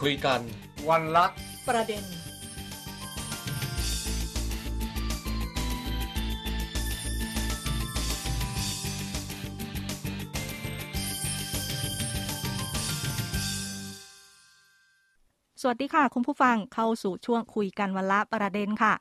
คุยกัน วันละประเด็น สวัสดีค่ะ คุณผู้ฟังเข้าสู่ช่วงคุยกันวันละประเด็นค่ะ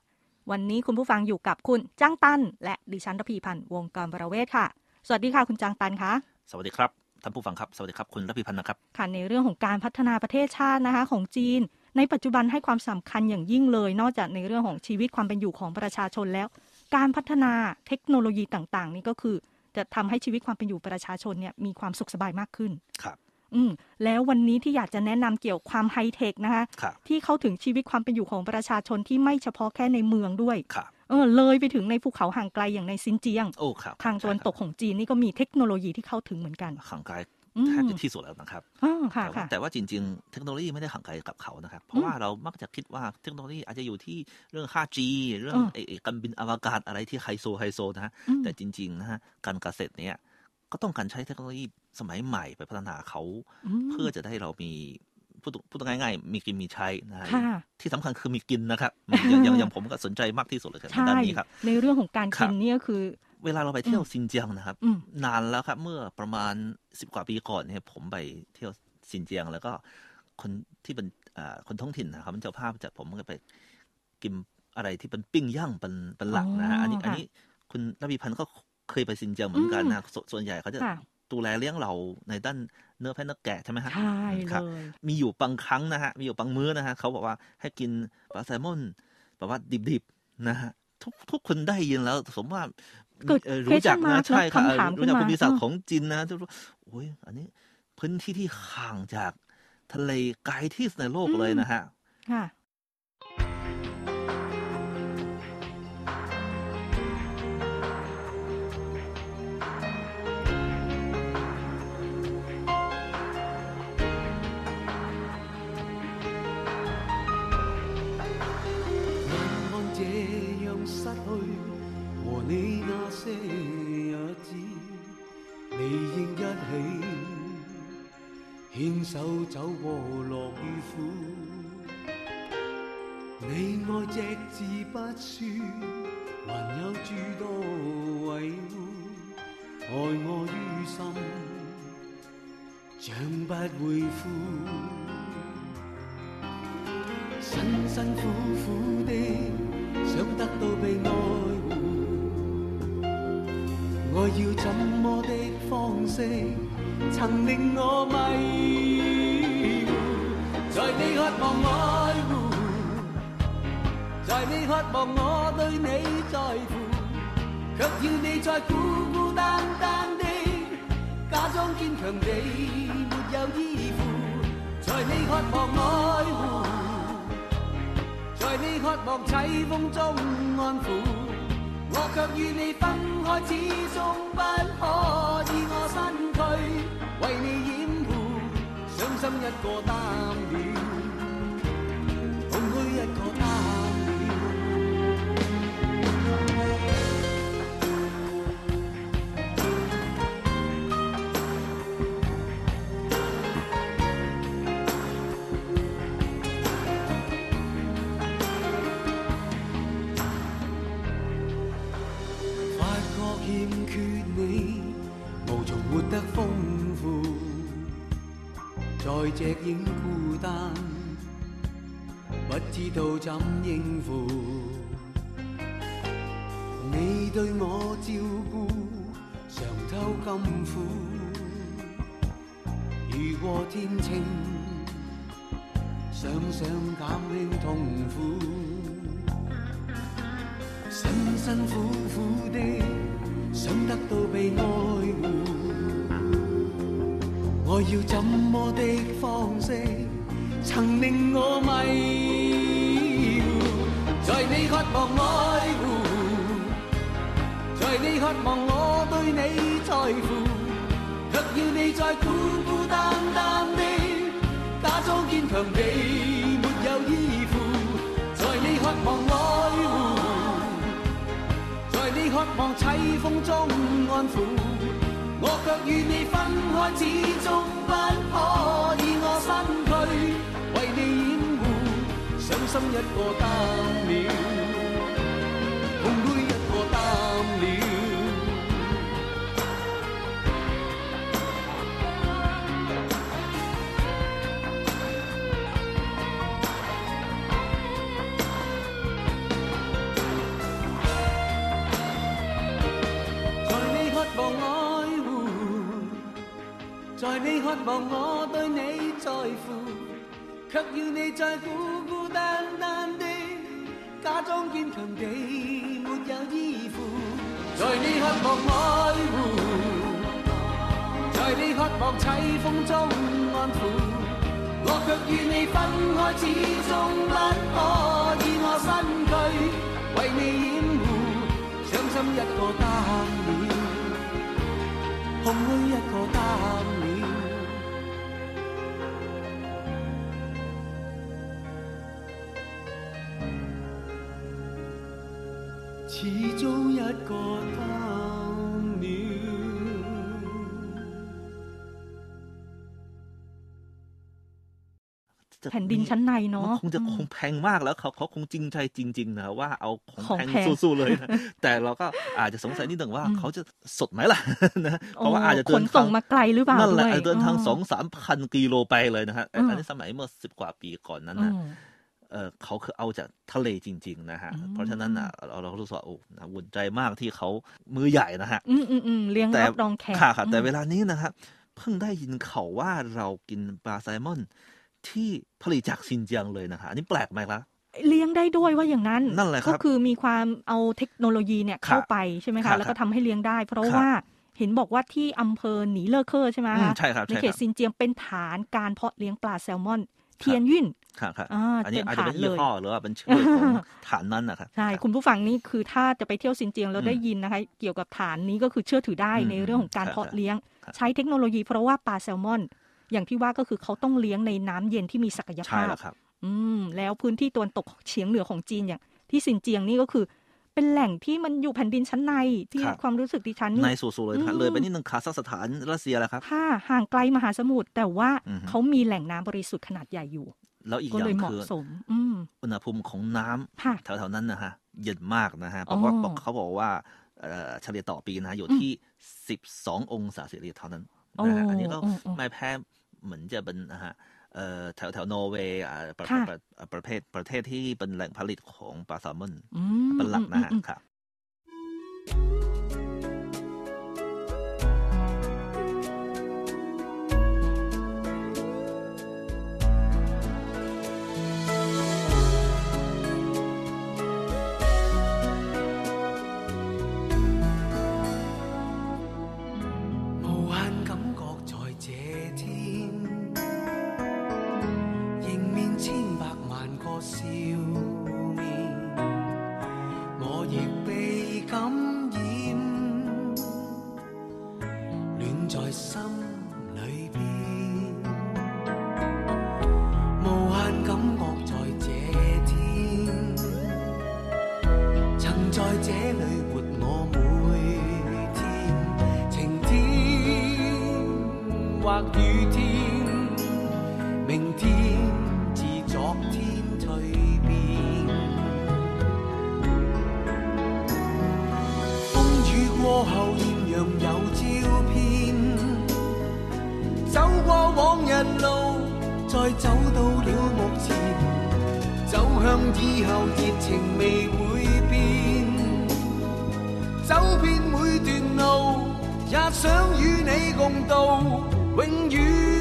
วันนี้คุณผู้ฟังอยู่กับคุณจ้างตัน และดิฉันรพีพันธ์วงการบรเวศค่ะ สวัสดีค่ะคุณจ้างตันคะสวัสดีครับ ท่านผู้ฟังครับ สวัสดีครับ คุณรพิพันธ์นะครับ ค่ะ ในเรื่องของการพัฒนาประเทศชาตินะคะของจีน ในปัจจุบันให้ความสำคัญอย่างยิ่งเลย นอกจากในเรื่องของชีวิตความเป็นอยู่ของประชาชนแล้ว การพัฒนาเทคโนโลยีต่างๆ นี่ก็คือ จะทำให้ชีวิตความเป็นอยู่ประชาชนเนี่ยมีความสุขสบายมากขึ้น ครับอืมแล้ววันนี้ที่อยากจะแนะนำเกี่ยวความไฮเทคนะคะครับที่เข้าถึงชีวิตความเป็นอยู่ของประชาชนที่ไม่เฉพาะแค่ในเมืองด้วยครับ เออเลยไปถึงในภูเขาห่างไกลอย่างในซินเจียงโอ้ครับทางตะวันตกของจีนนี่ก็มีเทคโนโลยีที่เข้าถึงเหมือนกันห่างไกลอืมแทบจะที่สุดแล้วนะครับอ๋อค่ะแต่ว่าค่ะแต่ว่าจริง ๆ เทคโนโลยีไม่ได้ห่างไกลกับเขานะครับ เพราะว่าเรามักจะคิดว่าเทคโนโลยีอาจจะอยู่ที่เรื่อง 5G เรื่องเออไอ้ไอ้การบินอวกาศอะไรที่ไฮโซไฮโซนะฮะอืมแต่จริงๆนะฮะการเกษตรเนี่ยก็ต้องการใช้เทคโนโลยีสมัยใหม่ไปพัฒนาเขามเพื่อจะได้เรามี พูดพูดง่ายๆ มีกินมีใช้นะฮะค่ะที่สำคัญคือมีกินนะครับอย่างอย่างอย่างผมก็สนใจมากที่สุดเลยครับใช่ด้านนี้ครับ ในเรื่องของการครักิบนเนี่ยคือ เวลาเราไปเที่ยวซินเจียงนะครับอืมนานแล้วครับ เมื่อประมาณสิบกว่าปีก่อนเนี่ย ผมไปเที่ยวซินเจียง แล้วก็คนที่เป็นอ่าคนท้องถิ่นนะครับเป็นเจ้าภาพจัดผมก็ไปกินอะไรที่เป็นปิ้งย่างเป็นเป็นหลักนะฮะอ๋ออัอันนี้ค่ะอันนี้คุณระพีพันธ์ก็เคยไปซินเจียงเหมือนกันนะสส่วนใหญ่เขาจะค่ะดูแลเลี้ยงเราในด้าน เนื้อแพะเนื้อแกะใช่ไหมฮะใช่ครัเลบยมีอยู่บางครั้งนะฮะมีอยู่บางมื้อนะฮะเขาบอกว่าให้กินปลาแซลมอนแบบว่าดิบๆนะฮะทุกทุกคนได้ยินแล้ว สมว่าเกิดอ่อรู้จัก question mark นะใช่ค่ะคำถามรู้จักขึ้นมาคุณมีศักเอดิ์อของจินนะทุกคนโอ้ยอันนี้พื้นที่ที่ห่างจากทะเลไกลที่สุดในโลกเลยนะฮะ 手走過樂與苦。你愛隻字不說，還有諸多委屈，愛我於心，像不會枯。辛辛苦苦的想得到被愛護，愛要怎麼的方式曾令我迷糊，在你渴望爱护，在你渴望我对你在乎，却要你再孤孤单单的假装坚强地没有依附，在你渴望爱护。在你渴望凄风中安抚，我却与你分爱，始终不可以我身躯为你掩护，伤心一个淡了，知道怎應付。你對我照顧，常偷甘苦，雨過天晴，想想減輕痛苦。辛辛苦苦的想得到被愛護，我要怎麼的方式曾令我迷，在你渴望愛護，在你渴望我對你在乎，卻要你再孤孤單單的假裝堅強地沒有依附，在你渴望愛護。在你渴望凄風中安撫，我卻與你分開，始終不可以我身軀為心一個擔了，痛杯一個擔了。在你渴望愛護，在你渴望我對你在乎，却要你再孤孤单单的假装坚强地没有依附。在你渴望爱护，在你渴望凄风中安抚，我却与你分开，始终不可以我身躯为你掩护，伤心一个担了，空虛一個擔始终一个担了。 จะ แผ่นดินชั้นใน มัน เนาะ คงจะ อื ค ม งแพงมากแล้วเขาเขาคงจริงใจจริง ๆ นะว่าเอาของ ของ แพง แพง สู้ๆเลยนะ แต่เราก็อาจจะสงสัยนิดหนึ่งว่า อืม เขาจะสดไหมล่ะ นะเพราะว่าอาจจะ ข เดิ น น ส่ ทาง ง มาไกลหรือเปล่า นั่นแหละ ด้วย เดินทาง อ๋อ สองสามพันกิโลไปเลยนะฮะ อืม อันนี้สมัยเมื่อสิบกว่าปีก่อนนั้น อื นะ ม เออเขาคือเอาจากทะเลจริง ๆ นะฮะอืมเพราะฉะนั้นนะเราเรารู้สึกว่าโอ้นะวุ่นใจมากที่เขามือใหญ่นะฮะ อืมอืมอืมเลี้ยงแต่รับรองแขกค่ะค่ะแต่อืมเวลานี้นะครับเพิ่งได้ยินข่าวว่าเรากินปลาแซลมอน ที่ผลิตจากซินเจียงเลยนะคะอันนี้แปลกไหมครับเลี้ยงได้ด้วยว่าอย่างนั้นนั่นแหละครับก็คือมีความเอาเทคโนโลยีเนี่ยครับเข้าไปใช่ไหมครัคะบแล้วก็ทำให้เลี้ยงได้ เพราะครับว่าเห็นบอกว่าที่อำเภอหนีเลอเคอร์ใช่ไหมอืมคะใช่ครับในใช่เขคตรับซินเจียงเป็นฐานการเพาะเลี้ยงปลาแซลมอน เทียนยุ่นค่ะค่ะอ่าอันนี้เป็นอาจจะฐาเป็นนเลยี่ยห้อหรือว่าเป็นชื่อของฐานนั้นนะครับใช่คุณผู้ฟังนี่คือถ้าจะไปเที่ยวซินเจียงแล้วอืมได้ยินนะคะ เกี่ยวกับฐานนี้ก็คือเชื่อถือได้อืมในเรื่องของการครับเพาะเลี้ยงครับใช้เทคโนโลยีเพราะว่าปลาแซลมอน อย่างที่ว่าก็คือเขาต้องเลี้ยงในน้ำเย็นที่มีศักยใช่ภาพแล้วครับ อืมแล้วพื้นที่ตะวันตกเฉียงเหนือของจีนอย่างที่ซินเจียงนี่ก็คือ เป็นแหล่งที่มันอยู่แผ่นดินชั้นในที่ครับ ความรู้สึกดิฉันในนี่สูๆเลยนะครับอืม เลยไปนิดนึงคาซัคสถานรัสเซียแล้วครับถ้าห่างไกลมหาสมุทรแต่ว่าอือฮึ เขามีแหล่งน้ำบริสุทธิ์ขนาดใหญ่อยู่ แล้วอีกก็อย่าเลยงเหมาะคือสม อืมอุณหภูมิของน้ำค่ะ แถวๆนั้นนะฮะเย็นมากนะฮะเพราะว่าอ๋อเขาบอกว่าเอ่อเฉลี่ยต่อปีนะอยู่อืมที่สิบสององศาเซลเซียสเท่านั้นโอ้นะฮะอันนี้ก็โอ้โอ้ ไม่แพ้เหมือนจะเป็นนะฮะ เอ่อแถวแถวนอร์เวย์อ่าประค่ะประประเภทประเทศที่เป็นแหล่งผลิตของปลาแซลมอนอืมเป็นหลักนะฮะอืมอืมครับ 在心。情未会变。走遍每段路，也想与你共度永远。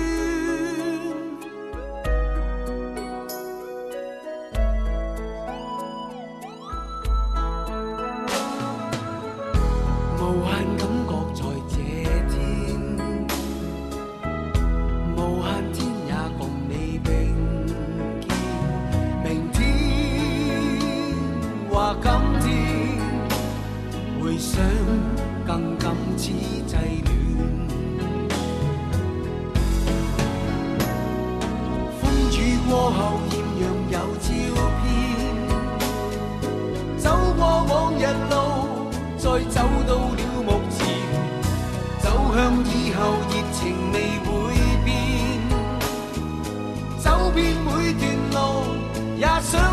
也想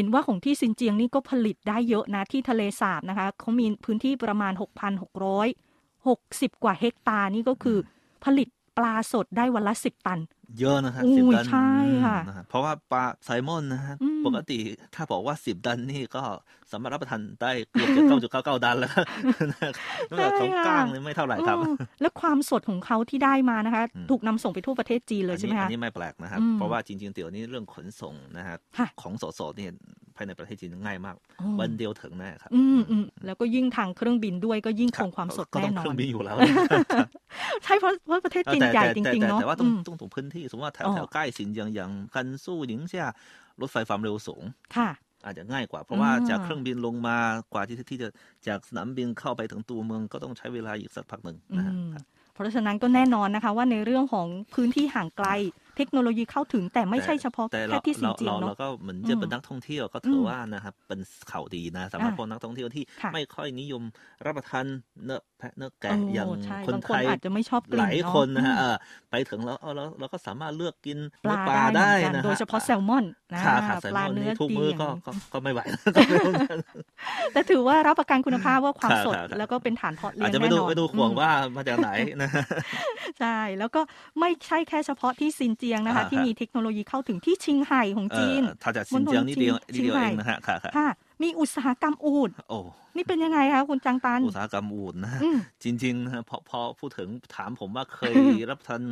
ห็นว่าของที่ซินเจียงนี่ก็ผลิตได้เยอะนะที่ทะเลสาบนะคะเขามีพื้นที่ประมาณ 6,660 กว่าเฮกตาร์นี่ก็คือผลิตปลาสดได้วันละ 10 ตัน เยอะนะฮะอุ้ยสิบดันใช่ค่ะอืมนฮเพราะว่าปลาไซมอนนะฮะอืมปกติถ้าบอกว่าสิบดันนี่ก็สามารถรับประทานได้เกือบจะเก้าจุดเก้าเก้าดันแล้วนะครับนอกจากของกล้างนี่ไม่เท่าไหร่ครับอืมแล้วความสดของเขาที่ได้มานะคะอืมถูกนำส่งไปทั่วประเทศจีนเลยอันใช่ไหนี้มอัคะนนี้ไม่แปลกนะครับอืมเพราะว่าจริงๆเดี๋ยวนี้เรื่องขนส่งนะฮะค่ะของสดๆเนี่ยภายในประเทศจีนง่ายมากอ๋อวันเดียวถึงแน่ครับ อืมอืมแล้วก็ยิ่งทางเครื่องบินด้วยก็ยิ่งคงความสดก็แน่ต้องนอเครื่นองบินอยู่แล้วใช่เพราะเพราะประเทศจีนแต่ใหญ่แต่จแต่ริงๆแต่เนาะแต่ว่าต้องอืมต้องถูกพื้นที่สมมติว่าแถวอ๋อแถวใกล้สินเจียงอย่างกันสู้หนิงเซียรถไฟความเร็วสูงค่ะอาจจะง่ายกว่า เพราะว่าอ่าจากเครื่องบินลงมากว่าที่ที่จะจากสนามบินเข้าไปถึงตัวเมืองก็ต้องใช้เวลาอีกสักพักหนึ่งอืนะฮะมเพราะฉะนั้นก็แน่นอนนะคะ ว่าในเรื่องของพื้นที่ห่างไกล เทคโนโลยีเข้าถึงแต่ไม่ใช่เฉพาะแต่แค่เราที่ซินเราเจียเรางเราเนาะก็เหมือนจะเป็นอืมนักท่องเที่ยวก็ถืออมว่านะครับเป็นข่าวดีนะสำหรับอ่าพวกนักท่องเที่ยวที่ค่ะไม่ค่อยนิยมรับประทานเนื้อ แพะเนื้อแกะโอ้อย่างใช่คนบางไทคนยอาจจะไม่ชอบกหลิ่นลายเนาะคนนะฮะอืมเออไปถึงแล้วเออเราเราก็สามารถเลือกกินปลาเนื้อปลาได้ได้เหมือนกันนะฮะโดยเฉพาะแซลมอนนะค่ะค่ะแซลปมลาอนเนื้นี่อทุกดีมื้ออย่างก็นี้ก็ก็ไม่ไหวก็ไม่รู้กันแต่ถือว่ารับประกันคุณภาพว่าความครับสดครับแล้วก็เป็นฐานเพาะเลี้อาจยงจะไม่แน่ดูนอนไม่ดูห่วงอืมว่ามาจากไหนนะใช่แล้วก็ไม่ใช่แค่เฉพาะที่ซินเจียงนะคะอ่าที่ฮะมีเทคโนโลยีเข้าถึงที่ชิงไห่ของเอจีอนถ้าจากมณฑลสินเจียงนี่เดียวชินี่งเดียวไห่เองนะฮะค่ะค่ะค่ะ มีอุตสาหกรรมอูดโอ้นี่เป็นยังไงคะคุณจังตัน อุตสาหกรรมอูดนะอืมจริงๆนะฮะพอพอพูดถึงถามผมว่าเคยรับประทาน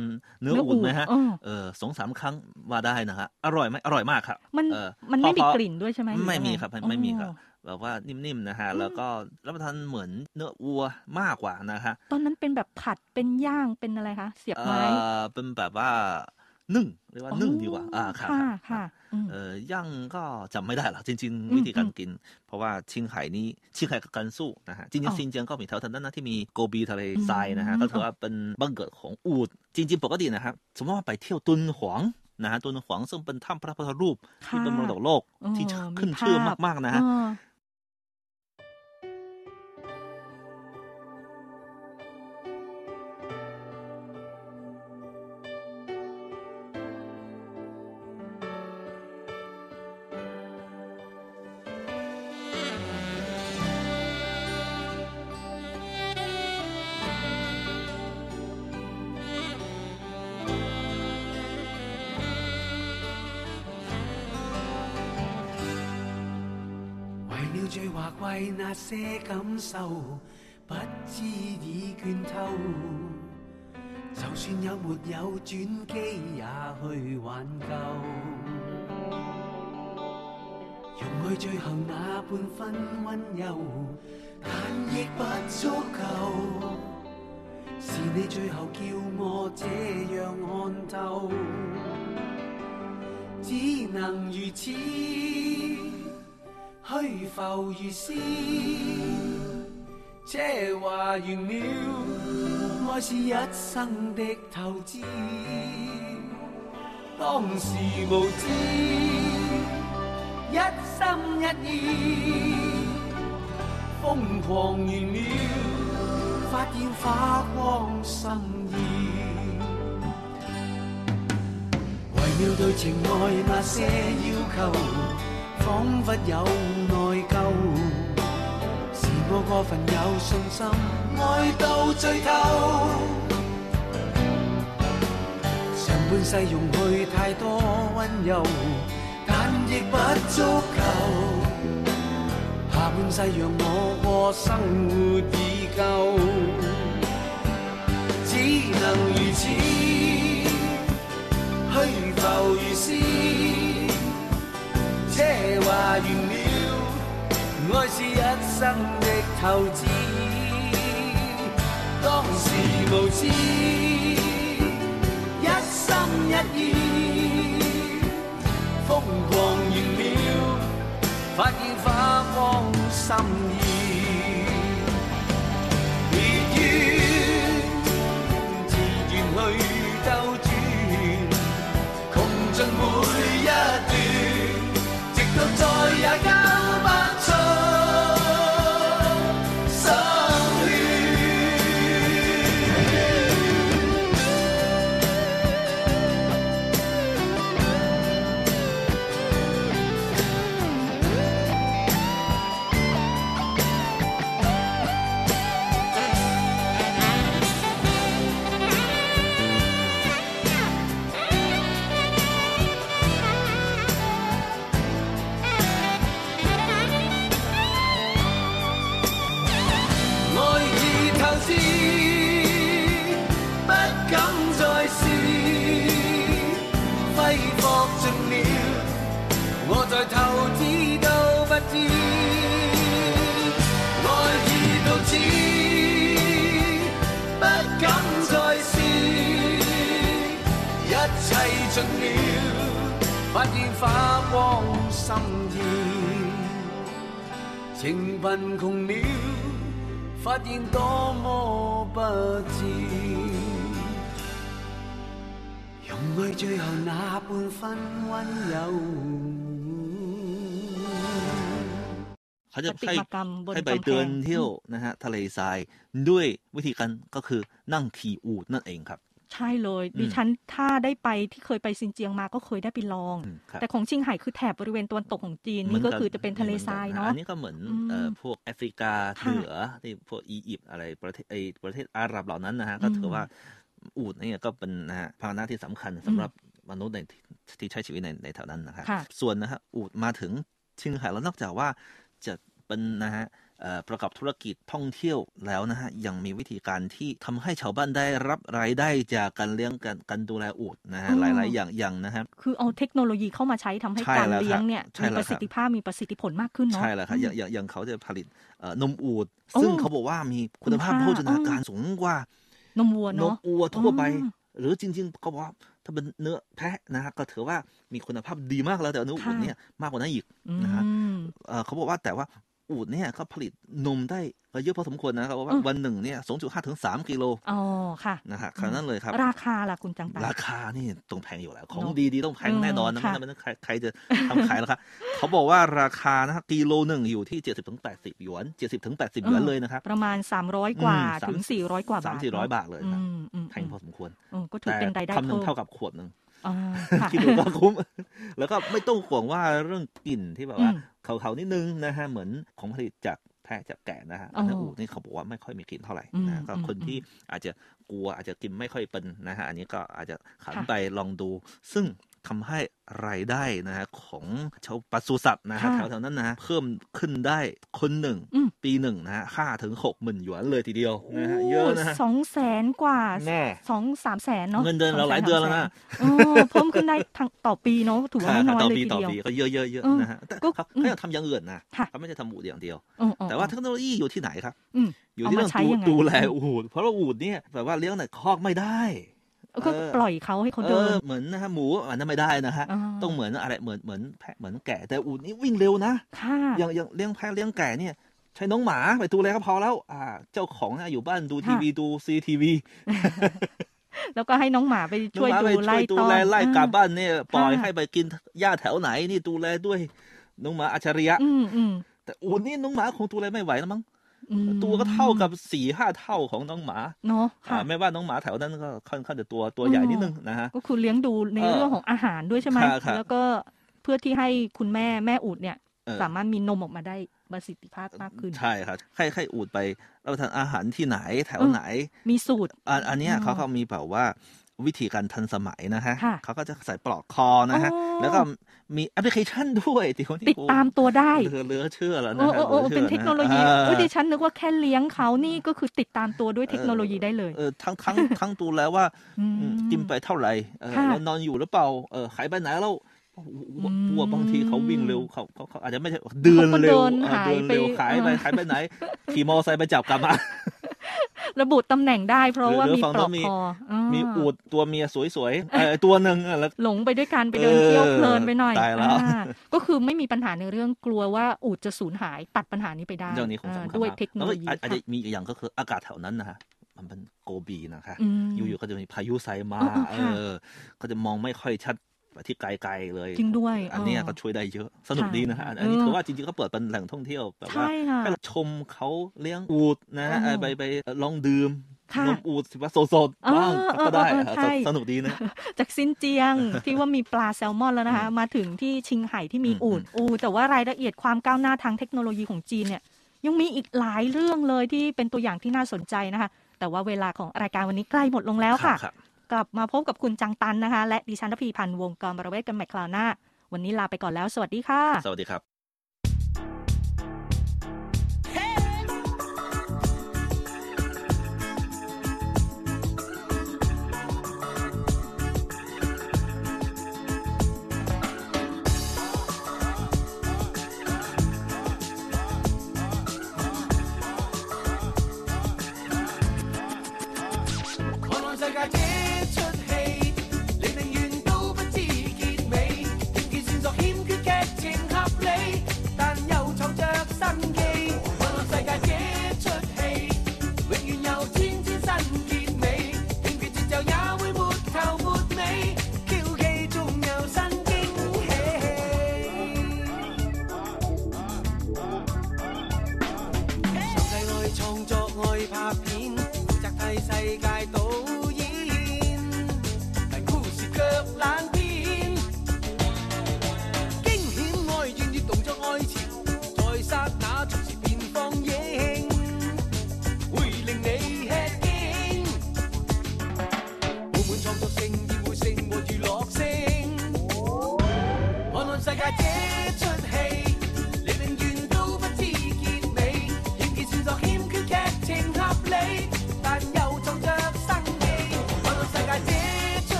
เนื้อเนื้ออูดไหมฮะอูฐเออเออสองสามครั้งว่าได้นะฮะอร่อยไหมอร่อยมากครับมันเออมันไม่พอมีพอกลิ่นด้วยใช่ไหมหรือไม่มียังงครับไม่ไม่มีครับอ๋อแบบว่านิ่มๆนะฮะอืมแล้วก็รับประทานเหมือนเนื้อวัวมากกว่านะฮะตอนนั้นเป็นแบบผัดเป็นย่างเป็นอะไรคะเสียบเอไม้อเป็นแบบว่า นึ่งเรียกว่านึ่งดีกว่า อ่าครับค่ะครับค่ะอืมเออย่างก็จำไม่ได้หรอกจริงอืมๆวิธีการกิน เพราะว่าชิงไห่นี้ชิงไห่กับกันสู้นะฮะจริงอ๋อๆซินเจียงก็มีแถวทางด้านนั้นที่มีโกบีทะเลอืมทรายนะฮะก็ถือว่าเป็นบ้านเกิดของอูดจริง ๆ ปกตินะครับสมมติว่าไปเที่ยวตุนหวงนะฮะตุนหวงซึ่งเป็นถ้ำพระพุทธรูปที่เป็นมรดกโลกเออที่มีขึ้นชื่อภาพมากๆนะฮะ 了最華貴那些感受，不知已倦透。就算有没有轉機，也去挽救。用去最後那半分溫柔，但亦不足夠。是你最後叫我這樣看透，只能如此。虛浮如斯，這話完了，愛是一生的投資。當時無知，一心一意，瘋狂完了，發現花光心意。為了對情愛那些要求。仿佛有內疚，是我過分有信心，愛到最透。上半世用去太多溫柔，但亦不足夠。下半世讓我過生活已夠，只能如此，虛浮如斯，完了，爱是一生的投资。当时无知，一心一意，疯狂完了。发现花光心意，viajar. 情贫穷了，发现多么不智。用爱最后那半分温柔。 เขาจะ ปฏิ ให้ มากรรมบน ให้ไป กำแพ เดิน ง เที่ยวนะฮะทะเลทรายด้วยวิธีการก็คือนั่งขี่อูฐนั่นเองครับ ใช่เลยอืมดิฉันถ้าได้ไปที่เคยไปซินเจียงมาก็เคยได้ไปลองอืมครับแต่ของชิงไห่คือแถบบริเวณตะวันตกของจีนนี่ก็คือจะเป็นทะเลทรายเนาะอันนี้ก็เหมือนอืมเอ่อพวกแอฟริกาค่ะเหนือที่พวกอียิปต์อะไรประเทศไอประเทศอาหรับเหล่านั้นนะฮะก็ถือว่าอูฐเนี่ยก็เป็นนะฮะพาหนะที่สำคัญสำหรับมนุษย์ในที่ที่ใช้ชีวิตในในแถวนั้นนะครับค่ะส่วนนะฮะอูฐมาถึงเชียงไฮ้แล้วนอกจากว่าจะเป็นนะฮะเอ่อ ประกอบธุรกิจท่องเที่ยวแล้วนะฮะยังมีวิธีการที่ทำให้ชาวบ้านได้รับรายได้จากการเลี้ยงกันการดูแลอูฐนะฮะอืมหลาย ๆ อย่างอย่างนะฮะคือเอาเทคโนโลยีเข้ามาใช้ทำให้ใช่การแล้วครับเลี้ยงเนี่ยใช่มีแล้วประสิทธิภาพมีประสิทธิผลมากขึ้นเนาะใช่แล้วครับอืมอย่างอย่างอย่างเขาจะผลิตเอ่อนมอูดโอ้ซึ่งเขาบอกว่ามีคุณภาพคุณค่าโภชนาการสูงกว่านมวัวนมเนาะอัวทั่วไปอ๋อหรือจริง ๆ เขาบอกว่าถ้าเป็นเนื้อแพะนะฮะก็ถือว่ามีคุณภาพดีมากแล้วแต่เนื้ออูดค่ะเนี่ยมากกว่านั้นอีกอืนะฮะมเอ่อเขาบอกว่าแต่ว่า อูดเนี่ยเขาผลิตนมได้เยอะพอสมควรนะครับว่าอืมวันหนึ่งเนี่ยสองจุดห้าถึงสามกิโลอ๋อค่ะนะฮะขนาดนั้นเลยครับ ราคาล่ะคุณจังตังราคานี่ต้องแพงอยู่แล้ว ของเนอะดีๆต้องแพงเออแน่นอนนะค่ะไม่งั้นใครใครจะทำขายล่ะครับเขาบอกว่าราคานะฮะกิโลหนึ่งอยู่ที่เจ็ดสิบถึงแปดสิบหยวนเจ็ดสิบถึงแปดสิบหยวนเลยนะครับ ประมาณ300กว่าอืมสามถึง400กว่าบาทสามสี่ร้อยเนะบาทเลยอืนะมอืมแพงพอสมควรเออก็ถือแต่เป็นรายได้คำหนึ่งเพิ่มเท่ากับขวดหนึ่งอ่าค่ะคิดดูว่าคุ้ม แล้วก็ไม่ต้องห่วงว่าเรื่องกลิ่นที่แบบว่าอืม เขาๆนิดนึงนะฮะเหมือนของผลิตจากแพะจากแกะนะฮะอ๋อเนื้ออูฐนี่เขาบอกว่าไม่ค่อยมีกลิ่นเท่าไหร่อืมนะก็อืมคนที่อาจจะกลัวอาจจะกินไม่ค่อยเป็นนะฮะอันนี้ก็อาจจะขันค่ะไปลองดู ซึ่ง ทำให้รายได้นะฮะของชาวปศุสัตว์นะฮะค่ะแถวๆนั้นนะฮะเพิ่มขึ้นได้คนหนึ่งอืมปีหนึ่งนะฮะห้าถึงหกหมื่นหยวนเลยทีเดียวนะฮะเยอะนะฮะสองแสนกว่าแน่สองสามแสนเนาะเงินเดือนเราหลายเดือนแล้วนะเออเพิ่มขึ้นได้ทั้งต่อปีเนาะถือว่าไม่น้อยต่อเลยปีทีต่อเดียวปีก็เยอะๆเยอะเออๆนะฮะแต่ก็เขาอืมเขายังทำอย่างอื่นนะค่ะเขาไม่ได้ทำอูดอย่างเดียวเออเออแต่ว่าเทคโนโลยีอยู่ที่ไหนครับอืมอยู่ที่เอาเรื่มาองใช้ดูยังไงดูแลอูดเพราะว่าอูดเนี่ยแบบว่าเลี้ยงในคอกไม่ได้ ก็เออปล่อยเขาให้เขาเอเดิอนเหมือนนะฮะหมูอันนั้นไม่ได้นะฮะาต้องเหมือนอะไรเหมือนเหมือนแพะเหมือนแกะแต่อูดนี่วิ่งเร็วนะค่ะอย่างอย่างเลี้ยงแพะเลี้ยงแกะเนี่ยใช้น้องหมาไปดูแลก็พอแล้ว อ่า เจ้าของน่ะอยู่บ้านดูทีวีดูซีทีวีแล้วก็ให้น้องหมาไปน้องช่วยหมาดูไปไล่ช่วยดูต้อนแลไล่กลับอ่าบ้านเนี่ยปล่อยค่ะให้ไปกินหญ้าแถวไหนนี่ดูแลด้วย น้องหมาอัจฉริยะ อืมอืมแต่อูดนี่น้องหมาคงดูแลไม่ไหวแล้วมั้งอืม ตัวก็เท่ากับสี่ห้าเท่าของน้องหมาเนาะอ่าค่ะไม่ว่าน้องหมาแถวนั้นก็ค่อนข้างจะตัวตัวใหญ่อืมนิดนึงนะฮะก็คือเลี้ยงดูในเออเรื่องของอาหารด้วยใช่ไหมครับครับแล้วก็เพื่อที่ให้คุณแม่แม่อูดเนี่ยเออสามารถมีนมออกมาได้ประสิทธิภาพมากขึ้น ใช่ครับให้ให้อูดไปรับประทานอาหารที่ไหนแถวไหน มีสูตร อันอันเนี้ยอ๋อเขาก็มีแบบว่า วิธีการทันสมัยนะฮะค่ะเขาก็จะใส่ปลอกคอนะฮะอ๋อแล้วก็มีแอปพลิเคชันด้วยที่คนที่ติดตามตัวได้เหลือเหลือเชื่อแล้วโอ้นะฮะโอ้โอ้หลืเป็นชื่เทคโนโลยีะเออดิฉันนึกว่าแค่เลี้ยงเขานี่ก็คือติดตามตัวด้วยเทคโนโลยีได้เลยเออทั้งทั้งทั้งดูแล้วว่าอืมอืมกินไปเท่าไหร่เออค่ะเรานอนอยู่หรือเปล่าเออหายไปไหนแล้วอืมว่าบางทีเขาวิ่งเร็วเขาเขาเขาอาจจะไม่ใช่เดินเขาก็เร็วเดินเออหายเดินเร็วไปหายไปเออหายไปไหนขี่มอเตอร์ไซค์ไปจับกลับมา ระบุตำแหน่งได้ เพราะว่าหรือมีฝั่งปลโน้อกนมีคออ่ามีอูดตัวเมียสวยๆเออตัวหนึ่งเออแล้วหลงไปด้วยกันไปเดินเที่ยวเพลินไปหน่อยตายแล้วอ่าก็คือไม่มีปัญหาในเรื่องกลัวว่าอูดจะสูญหายตัดปัญหานี้ไปได้เรื่องนี้คงอ่าสำคัญด้วยมากเทคโนโลยีแล้วก็อาจค่ะจะมีอีกอย่างก็คืออากาศแถวนั้นนะฮะมันเป็นโกบีนะคะอืมอยู่ๆก็จะมีพายุไซมาเออเออค่ะเออ ก็จะมองไม่ค่อยชัดไป ที่ไกลๆเลย จริงด้วย อันเนี้ยเออก็ช่วยได้เยอะสนุกค่ะดีนะฮะอันนี้เออถือว่าจริงๆก็เปิดเป็นแหล่งท่องเที่ยวแบบว่าใช่ค่ะให้เราชมเขาเลี้ยงอูดนะฮะเออไปไปลองดื่มค่ะนมอูดสิว่าสดเออๆบ้างเออก็ได้เออใช่สนุกดีนะ จากซินเจียงที่ว่ามีปลาแซลมอนแล้วนะคะ มาถึงที่ชิงไห่ที่มีอืมอูดอูแต่ว่ารายละเอียดความก้าวหน้าทางเทคโนโลยีของจีนเนี่ยยังมีอีกหลายเรื่องเลยที่เป็นตัวอย่างที่น่าสนใจนะคะ แต่ว่าเวลาของรายการวันนี้ใกล้หมดลงแล้วค่ะครับ กลับมาพบกับคุณจังตันนะคะ และดิฉันทพีพันธ์วงกรบรเวศกันใหม่คราวหน้า วันนี้ลาไปก่อนแล้ว สวัสดีค่ะ สวัสดีครับ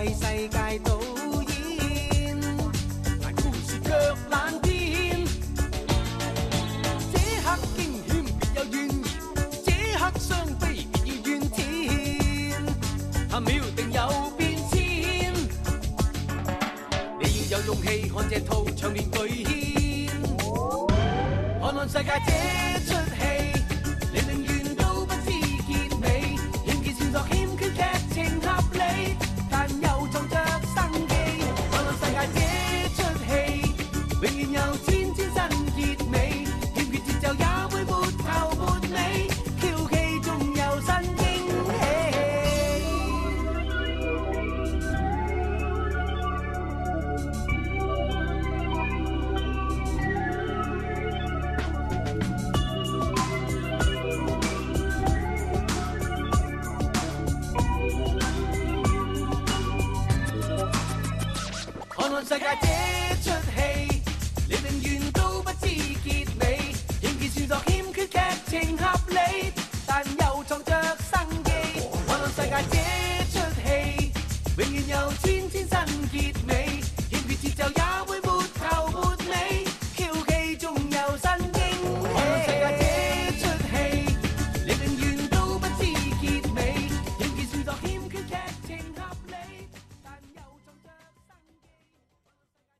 負責替世界導演，但故事卻懶偏。這刻驚險別有怨言，這刻傷悲別要怨天，他秒定有變遷。你要有勇氣看這套場面巨獻，看看世界，